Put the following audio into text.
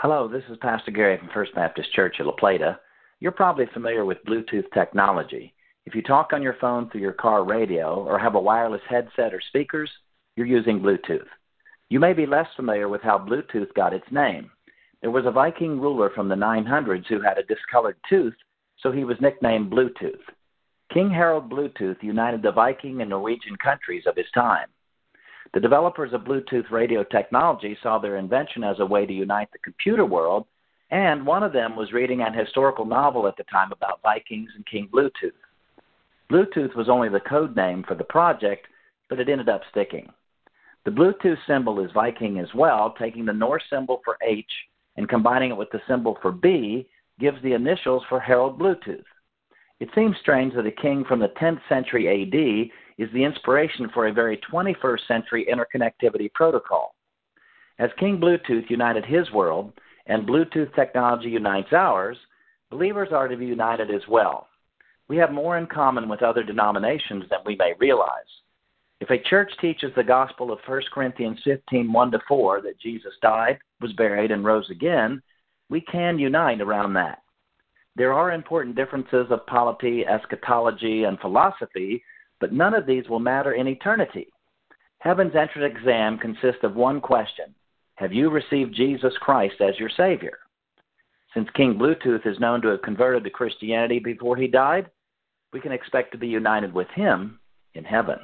Hello, this is Pastor Gary from First Baptist Church of La Plata. You're probably familiar with Bluetooth technology. If you talk on your phone through your car radio or have a wireless headset or speakers, you're using Bluetooth. You may be less familiar with how Bluetooth got its name. There was a Viking ruler from the 900s who had a discolored tooth, so he was nicknamed Bluetooth. King Harald Bluetooth united the Viking and Norwegian countries of his time. The developers of Bluetooth radio technology saw their invention as a way to unite the computer world, and one of them was reading an historical novel at the time about Vikings and King Bluetooth. Bluetooth was only the code name for the project, but it ended up sticking. The Bluetooth symbol is Viking as well, taking the Norse symbol for H and combining it with the symbol for B gives the initials for Harald Bluetooth. It seems strange that a king from the 10th century AD is the inspiration for a very 21st century interconnectivity protocol. As King Bluetooth united his world and Bluetooth technology unites ours, believers are to be united as well. We have more in common with other denominations than we may realize. If a church teaches the gospel of 1 Corinthians 15 1 to 4 that Jesus died, was buried, and rose again, we can unite around that. There are important differences of polity, eschatology, and philosophy but none of these will matter in eternity. Heaven's entrance exam consists of one question Have you received Jesus Christ as your Savior? Since King Bluetooth is known to have converted to Christianity before he died, we can expect to be united with him in heaven.